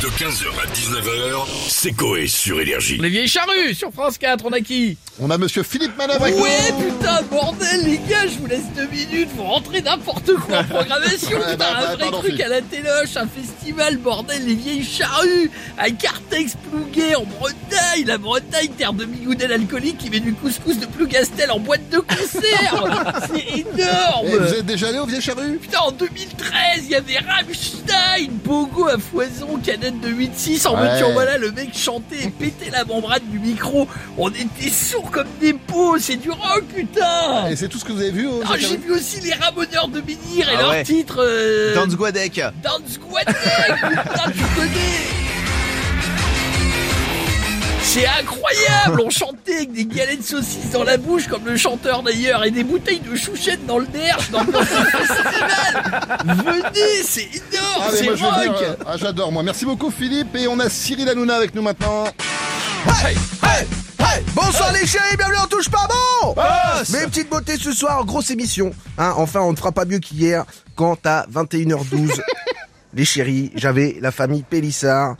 De 15h à 19h, c'est Coé sur Énergie. Les vieilles charrues sur France 4, on a qui? On a monsieur Philippe Manœuvre. Ouais putain bordel les gars, je vous laisse deux minutes, vous rentrez n'importe quoi en programmation, Ouais, putain bah, bah, un vrai pardon, truc Philippe. à la téloche, un festival bordel les vieilles charrues, à Cartex Plouguet en Bretagne, la Bretagne terre de migoudel alcoolique qui met du couscous de Plougastel en boîte de concert, c'est énorme. Et vous êtes déjà allé au Vieille Charrue Putain, en 2013, il y avait Rammstein, Bogo à foison, canette de 8-6, en Ouais. voiture, voilà, le mec chantait et pétait la membrane du micro. On était sourds comme des pots, c'est du rock, putain Et c'est tout ce que vous avez vu Ah, Vieille j'ai vu aussi les ramoneurs de Bénir et Ah leur ouais. titre... Euh... Dans Guadec. Dance Guadec, putain, tu connais c'est incroyable On chantait avec des galettes de saucisses dans la bouche, comme le chanteur d'ailleurs, et des bouteilles de chouchette dans le derche, dans le festival Venez, c'est énorme, Ah, c'est rock euh, ah, j'adore moi. Merci beaucoup Philippe et on a Cyril Hanouna avec nous maintenant. Hey, hey, hey Bonsoir les chéris, bienvenue en touche pas bon Mes petites beautés ce soir, grosse émission. Hein, enfin, on ne fera pas mieux qu'hier quand à 21h12, les chéris, j'avais la famille Pélissard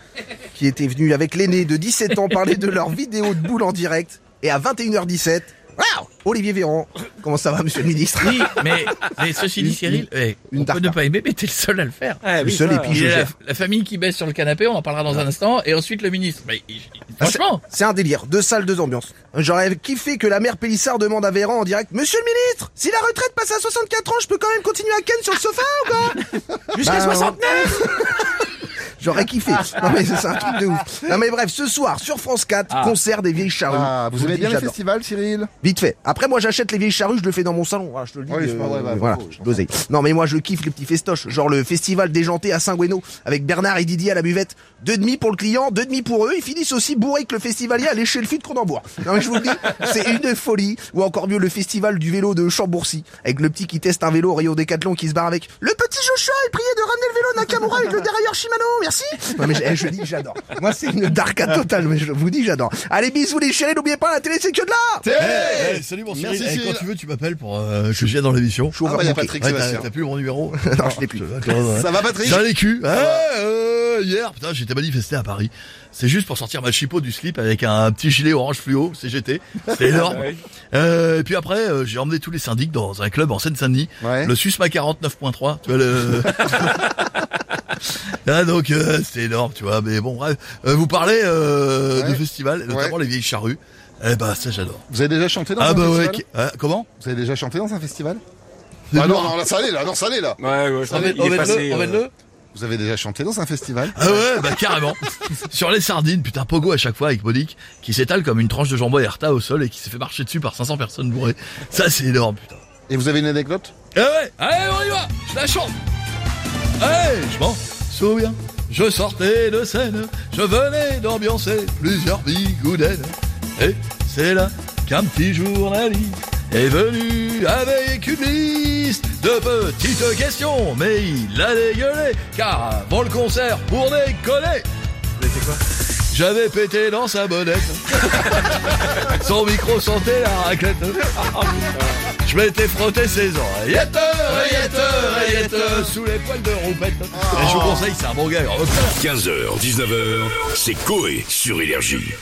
qui était venue avec l'aîné de 17 ans parler de leur vidéo de boule en direct. Et à 21h17, waouh, Olivier Véran, comment ça va monsieur le ministre Oui, mais, mais ceci dit, Cyril, eh, une on peut ne pas aimer, mais t'es le seul à le faire. Le seul et puis je la, famille qui baisse sur le canapé, on en parlera dans un instant, et ensuite le ministre. Mais, il- il- franchement, C'est un délire, deux salles, deux ambiances. J'aurais kiffé que la mère Pélissard demande à Véran en direct Monsieur le ministre, si la retraite passe à 64 ans, je peux quand même continuer à ken sur le sofa ou quoi? Jusqu'à Bah, 69 J'aurais kiffé. Non mais c'est un truc de ouf. Non mais bref, ce soir sur France 4, Ah. concert des vieilles charrues. Ah, vous Je aimez le bien les j'adore. festivals Cyril? Vite fait. Après moi j'achète les vieilles charrues, je le fais dans mon salon. Voilà, je te le dis. Oui, c'est pas vrai, bah, voilà, faut- je. Non mais moi je kiffe les petits festoches, genre le festival déjanté à Saint-Guéno avec Bernard et Didier à la buvette. Deux demi pour le client, deux demi pour eux. Ils finissent aussi bourrés que le festivalier à le qu'on en boit. Non mais je vous le dis, c'est une folie. Ou encore mieux le festival du vélo de Chambourcy avec le petit qui teste un vélo au Rio Décathlon qui se barre avec le petit Joshua est prié de ramener le vélo Nakamura avec le dérailleur Shimano. Merci. Non mais je, eh, je dis j'adore. Moi c'est une darka totale mais je vous dis j'adore. Allez bisous les chéris, n'oubliez pas la télé c'est que de là. Eh, eh, salut mon Merci, Cyril. Cyril. quand tu veux, tu m'appelles pour euh, que je vienne dans l'émission. Je suis Ah bah. Patrick Ouais, t'as Sébastien. t'as plus mon numéro Non, je l'ai plus. Ça va Patrick J'ai un écu. Hier, putain, j'étais manifesté à Paris. C'est juste pour sortir ma chipot du slip avec un petit gilet orange fluo, CGT. C'était énorme. Euh, et puis après, euh, j'ai emmené tous les syndics dans un club en Seine-Saint-Denis. Ouais. Le Susma 49.3. Tu vois le... ah, donc, euh, c'était énorme, tu vois. Mais bon, bref. Euh, vous parlez euh, Ouais. de festival, notamment les vieilles charrues. Eh ben, ça, j'adore. Vous avez déjà chanté dans Ah un bah ouais. festival qui- ah, comment? Vous avez déjà chanté dans un festival? C'est Ah non, non, là ça allait là, non ça allait là. Ouais, ouais, je qu'il est Emmène-le, passé. euh, emmène-le. Vous avez déjà chanté dans un festival Ah ouais, bah carrément. Sur les sardines, putain, Pogo à chaque fois avec Monique, qui s'étale comme une tranche de jambon Erta au sol et qui s'est fait marcher dessus par 500 personnes bourrées. Ça, c'est énorme, putain. Et vous avez une anecdote Ah ouais, allez, on y va, je la chante. Allez, je m'en souviens. Je sortais de scène, je venais d'ambiancer plusieurs bigoudaines. Et c'est là qu'un petit journaliste est venu avec une liste de petites questions. Mais il a dégueulé, car avant le concert, pour décoller, j'avais pété dans sa bonnette. Son micro sentait la raclette. Je m'étais frotté ses oreillettes, oreillettes, oreillettes, sous les poils de roupette. Et je vous conseille, c'est un bon gars. 15h, 19h, c'est Coé sur Énergie.